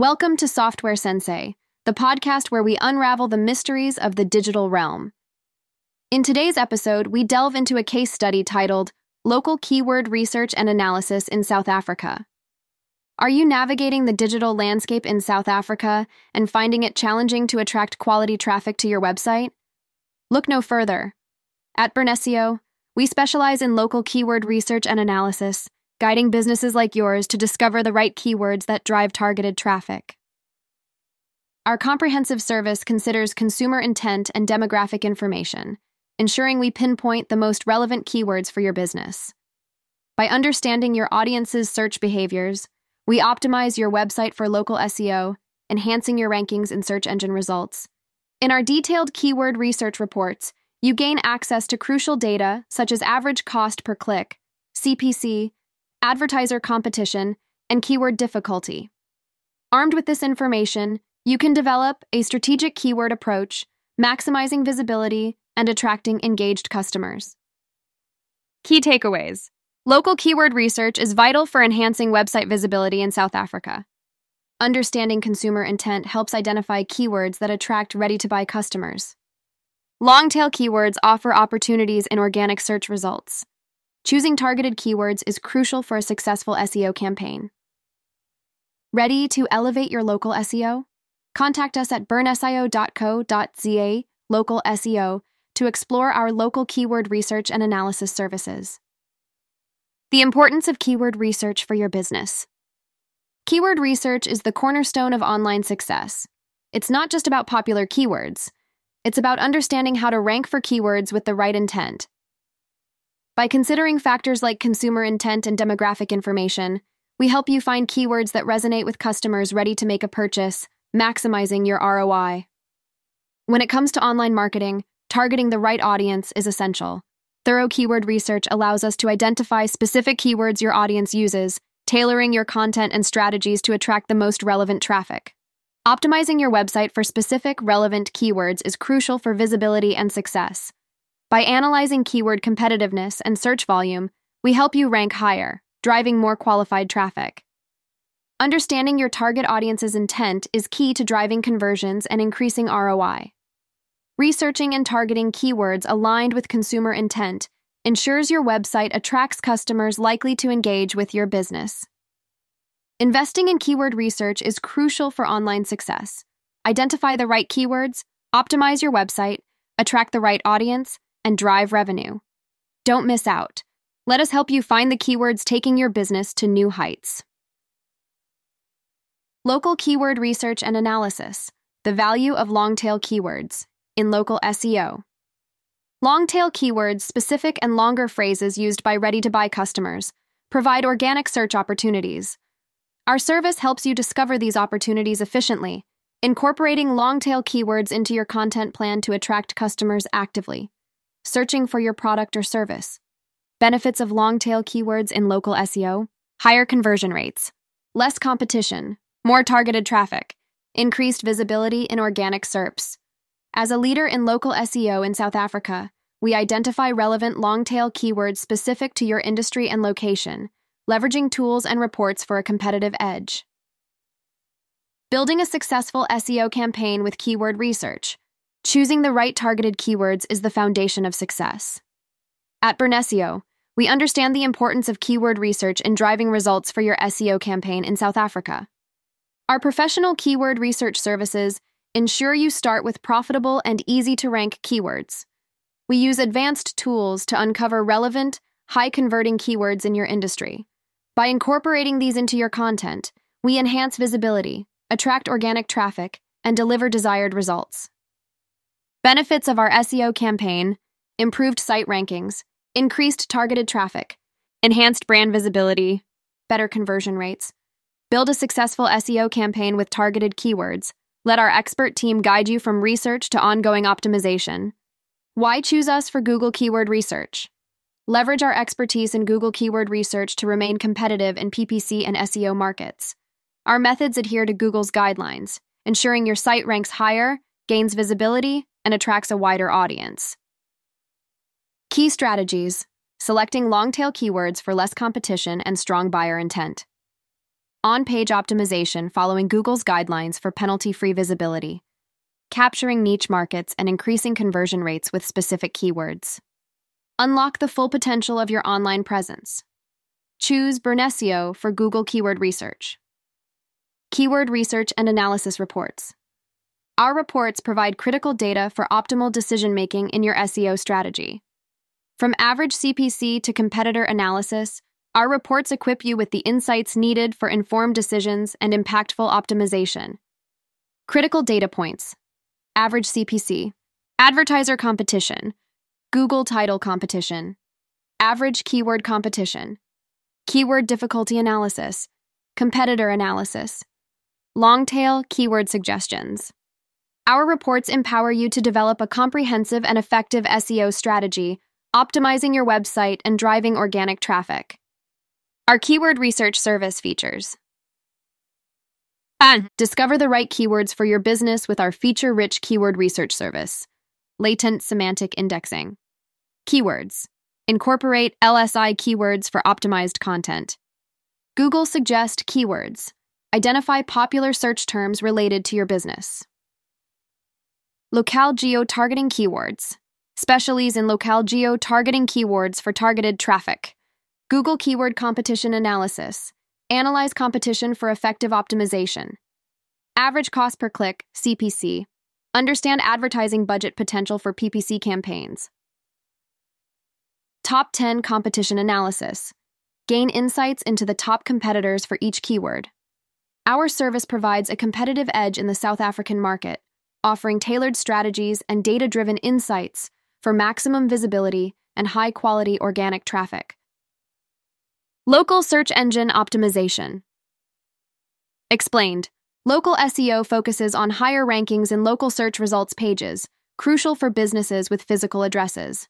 Welcome to Software Sensei, the podcast where we unravel the mysteries of the digital realm. In today's episode, we delve into a case study titled Local Keyword Research and Analysis in South Africa. Are you navigating the digital landscape in South Africa and finding it challenging to attract quality traffic to your website? Look no further. At Burnessio, we specialize in local keyword research and analysis guiding businesses like yours to discover the right keywords that drive targeted traffic. Our comprehensive service considers consumer intent and demographic information, ensuring we pinpoint the most relevant keywords for your business. By understanding your audience's search behaviors, we optimize your website for local SEO, enhancing your rankings in search engine results. In our detailed keyword research reports, you gain access to crucial data such as average cost per click, CPC, advertiser competition, and keyword difficulty. Armed with this information, you can develop a strategic keyword approach, maximizing visibility and attracting engaged customers. Key takeaways Local keyword research is vital for enhancing website visibility in South Africa. Understanding consumer intent helps identify keywords that attract ready to buy customers. Long tail keywords offer opportunities in organic search results. Choosing targeted keywords is crucial for a successful SEO campaign. Ready to elevate your local SEO? Contact us at burnesseo.co.za local SEO to explore our local keyword research and analysis services. The importance of keyword research for your business. Keyword research is the cornerstone of online success. It's not just about popular keywords, it's about understanding how to rank for keywords with the right intent by considering factors like consumer intent and demographic information, we help you find keywords that resonate with customers ready to make a purchase, maximizing your ROI. When it comes to online marketing, targeting the right audience is essential. Thorough keyword research allows us to identify specific keywords your audience uses, tailoring your content and strategies to attract the most relevant traffic. Optimizing your website for specific, relevant keywords is crucial for visibility and success. By analyzing keyword competitiveness and search volume, we help you rank higher, driving more qualified traffic. Understanding your target audience's intent is key to driving conversions and increasing ROI. Researching and targeting keywords aligned with consumer intent ensures your website attracts customers likely to engage with your business. Investing in keyword research is crucial for online success. Identify the right keywords, optimize your website, attract the right audience, and drive revenue. Don't miss out. Let us help you find the keywords taking your business to new heights. Local keyword research and analysis the value of long tail keywords in local SEO. Long tail keywords, specific and longer phrases used by ready to buy customers, provide organic search opportunities. Our service helps you discover these opportunities efficiently, incorporating long tail keywords into your content plan to attract customers actively searching for your product or service. Benefits of long tail keywords in local SEO higher conversion rates, less competition, more targeted traffic, increased visibility in organic SERPs. As a leader in local SEO in South Africa, we identify relevant long tail keywords specific to your industry and location, leveraging tools and reports for a competitive edge. Building a successful SEO campaign with keyword research. Choosing the right targeted keywords is the foundation of success. At Burnessio, we understand the importance of keyword research in driving results for your SEO campaign in South Africa. Our professional keyword research services ensure you start with profitable and easy to rank keywords. We use advanced tools to uncover relevant, high converting keywords in your industry. By incorporating these into your content, we enhance visibility, attract organic traffic, and deliver desired results. Benefits of our SEO campaign improved site rankings, increased targeted traffic, enhanced brand visibility, better conversion rates. Build a successful SEO campaign with targeted keywords. Let our expert team guide you from research to ongoing optimization. Why choose us for Google Keyword Research? Leverage our expertise in Google Keyword Research to remain competitive in PPC and SEO markets. Our methods adhere to Google's guidelines, ensuring your site ranks higher, gains visibility, and attracts a wider audience. Key strategies selecting long tail keywords for less competition and strong buyer intent. On page optimization following Google's guidelines for penalty free visibility, capturing niche markets and increasing conversion rates with specific keywords. Unlock the full potential of your online presence. Choose Burnessio for Google Keyword Research. Keyword Research and Analysis Reports. Our reports provide critical data for optimal decision making in your SEO strategy. From average CPC to competitor analysis, our reports equip you with the insights needed for informed decisions and impactful optimization. Critical data points. Average CPC, Advertiser competition, Google title competition, Average keyword competition, Keyword difficulty analysis, Competitor analysis, Long tail keyword suggestions. Our reports empower you to develop a comprehensive and effective SEO strategy, optimizing your website and driving organic traffic. Our keyword research service features. Discover the right keywords for your business with our feature rich keyword research service. Latent semantic indexing. Keywords. Incorporate LSI keywords for optimized content. Google Suggest keywords. Identify popular search terms related to your business. Locale geo targeting keywords. Specialties in locale geo targeting keywords for targeted traffic. Google Keyword Competition Analysis. Analyze competition for effective optimization. Average cost per click, CPC. Understand advertising budget potential for PPC campaigns. Top 10 competition analysis. Gain insights into the top competitors for each keyword. Our service provides a competitive edge in the South African market, offering tailored strategies and data driven insights for maximum visibility and high quality organic traffic. Local Search Engine Optimization. Explained. Local SEO focuses on higher rankings in local search results pages, crucial for businesses with physical addresses.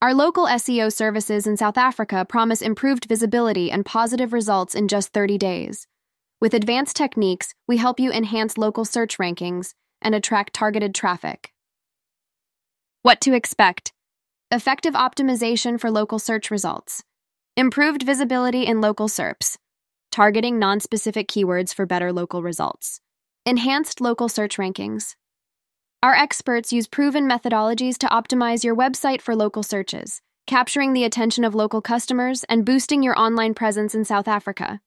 Our local SEO services in South Africa promise improved visibility and positive results in just 30 days. With advanced techniques, we help you enhance local search rankings and attract targeted traffic. What to expect effective optimization for local search results Improved visibility in local SERPs, targeting non-specific keywords for better local results. Enhanced local search rankings. Our experts use proven methodologies to optimize your website for local searches, capturing the attention of local customers and boosting your online presence in South Africa.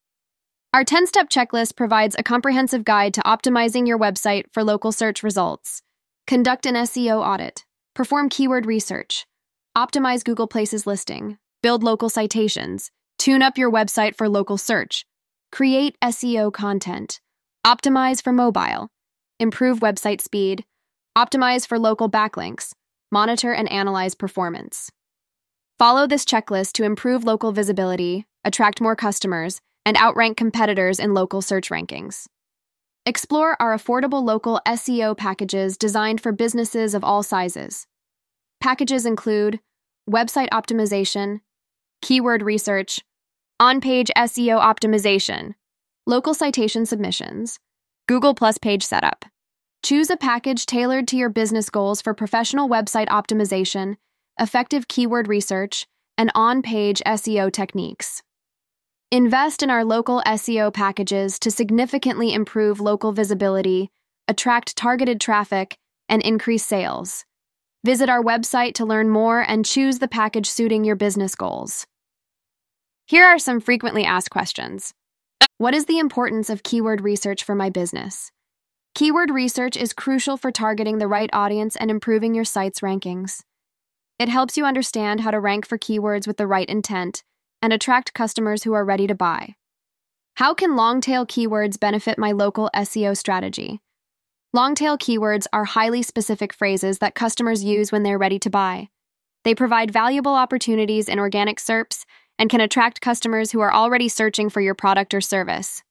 Our 10 step checklist provides a comprehensive guide to optimizing your website for local search results. Conduct an SEO audit, perform keyword research, optimize Google Places listing, build local citations, tune up your website for local search, create SEO content, optimize for mobile, improve website speed, optimize for local backlinks, monitor and analyze performance. Follow this checklist to improve local visibility, attract more customers, and outrank competitors in local search rankings. Explore our affordable local SEO packages designed for businesses of all sizes. Packages include website optimization, keyword research, on page SEO optimization, local citation submissions, Google Plus page setup. Choose a package tailored to your business goals for professional website optimization, effective keyword research, and on page SEO techniques. Invest in our local SEO packages to significantly improve local visibility, attract targeted traffic, and increase sales. Visit our website to learn more and choose the package suiting your business goals. Here are some frequently asked questions. What is the importance of keyword research for my business? Keyword research is crucial for targeting the right audience and improving your site's rankings. It helps you understand how to rank for keywords with the right intent and attract customers who are ready to buy. How can long tail keywords benefit my local SEO strategy? Long tail keywords are highly specific phrases that customers use when they're ready to buy. They provide valuable opportunities in organic SERPs and can attract customers who are already searching for your product or service.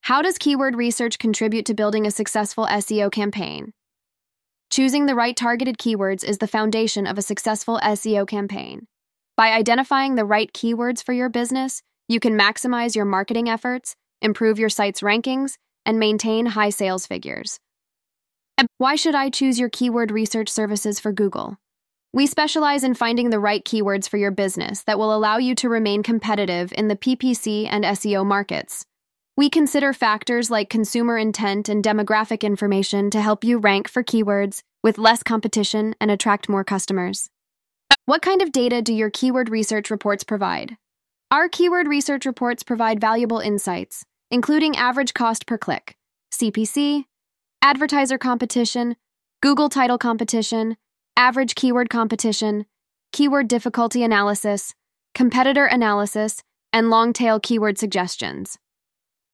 How does keyword research contribute to building a successful SEO campaign? Choosing the right targeted keywords is the foundation of a successful SEO campaign. By identifying the right keywords for your business, you can maximize your marketing efforts, improve your site's rankings, and maintain high sales figures. Why should I choose your keyword research services for Google? We specialize in finding the right keywords for your business that will allow you to remain competitive in the PPC and SEO markets. We consider factors like consumer intent and demographic information to help you rank for keywords with less competition and attract more customers. What kind of data do your keyword research reports provide? Our keyword research reports provide valuable insights, including average cost per click, CPC, advertiser competition, Google title competition, average keyword competition, keyword difficulty analysis, competitor analysis, and long tail keyword suggestions.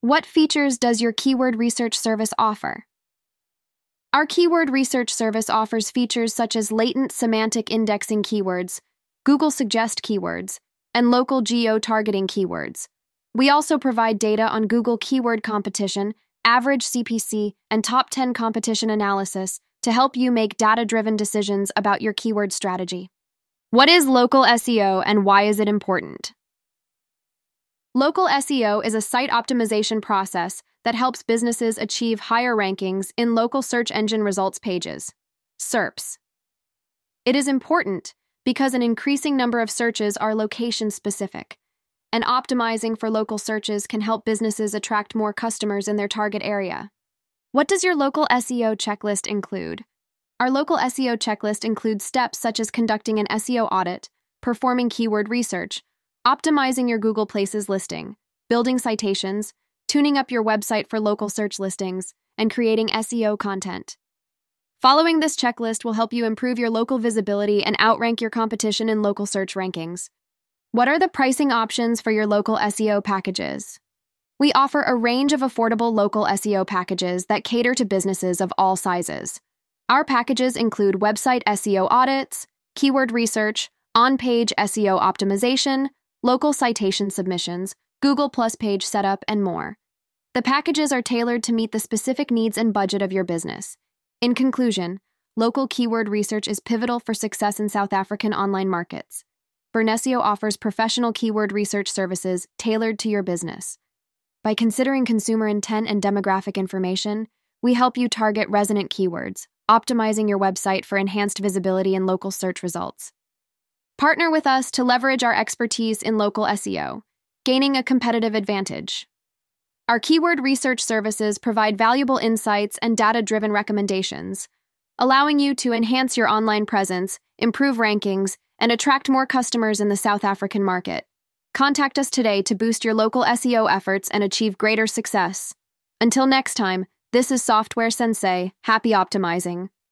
What features does your keyword research service offer? Our keyword research service offers features such as latent semantic indexing keywords, Google Suggest keywords, and local geo targeting keywords. We also provide data on Google keyword competition, average CPC, and top 10 competition analysis to help you make data driven decisions about your keyword strategy. What is local SEO and why is it important? Local SEO is a site optimization process that helps businesses achieve higher rankings in local search engine results pages, SERPs. It is important because an increasing number of searches are location specific, and optimizing for local searches can help businesses attract more customers in their target area. What does your local SEO checklist include? Our local SEO checklist includes steps such as conducting an SEO audit, performing keyword research, optimizing your Google Places listing, building citations, tuning up your website for local search listings, and creating SEO content. Following this checklist will help you improve your local visibility and outrank your competition in local search rankings. What are the pricing options for your local SEO packages? We offer a range of affordable local SEO packages that cater to businesses of all sizes. Our packages include website SEO audits, keyword research, on page SEO optimization, local citation submissions, Google Plus page setup, and more. The packages are tailored to meet the specific needs and budget of your business. In conclusion, local keyword research is pivotal for success in South African online markets. Burnessio offers professional keyword research services tailored to your business. By considering consumer intent and demographic information, we help you target resonant keywords, optimizing your website for enhanced visibility and local search results. Partner with us to leverage our expertise in local SEO, gaining a competitive advantage. Our keyword research services provide valuable insights and data driven recommendations, allowing you to enhance your online presence, improve rankings, and attract more customers in the South African market. Contact us today to boost your local SEO efforts and achieve greater success. Until next time, this is Software Sensei. Happy optimizing.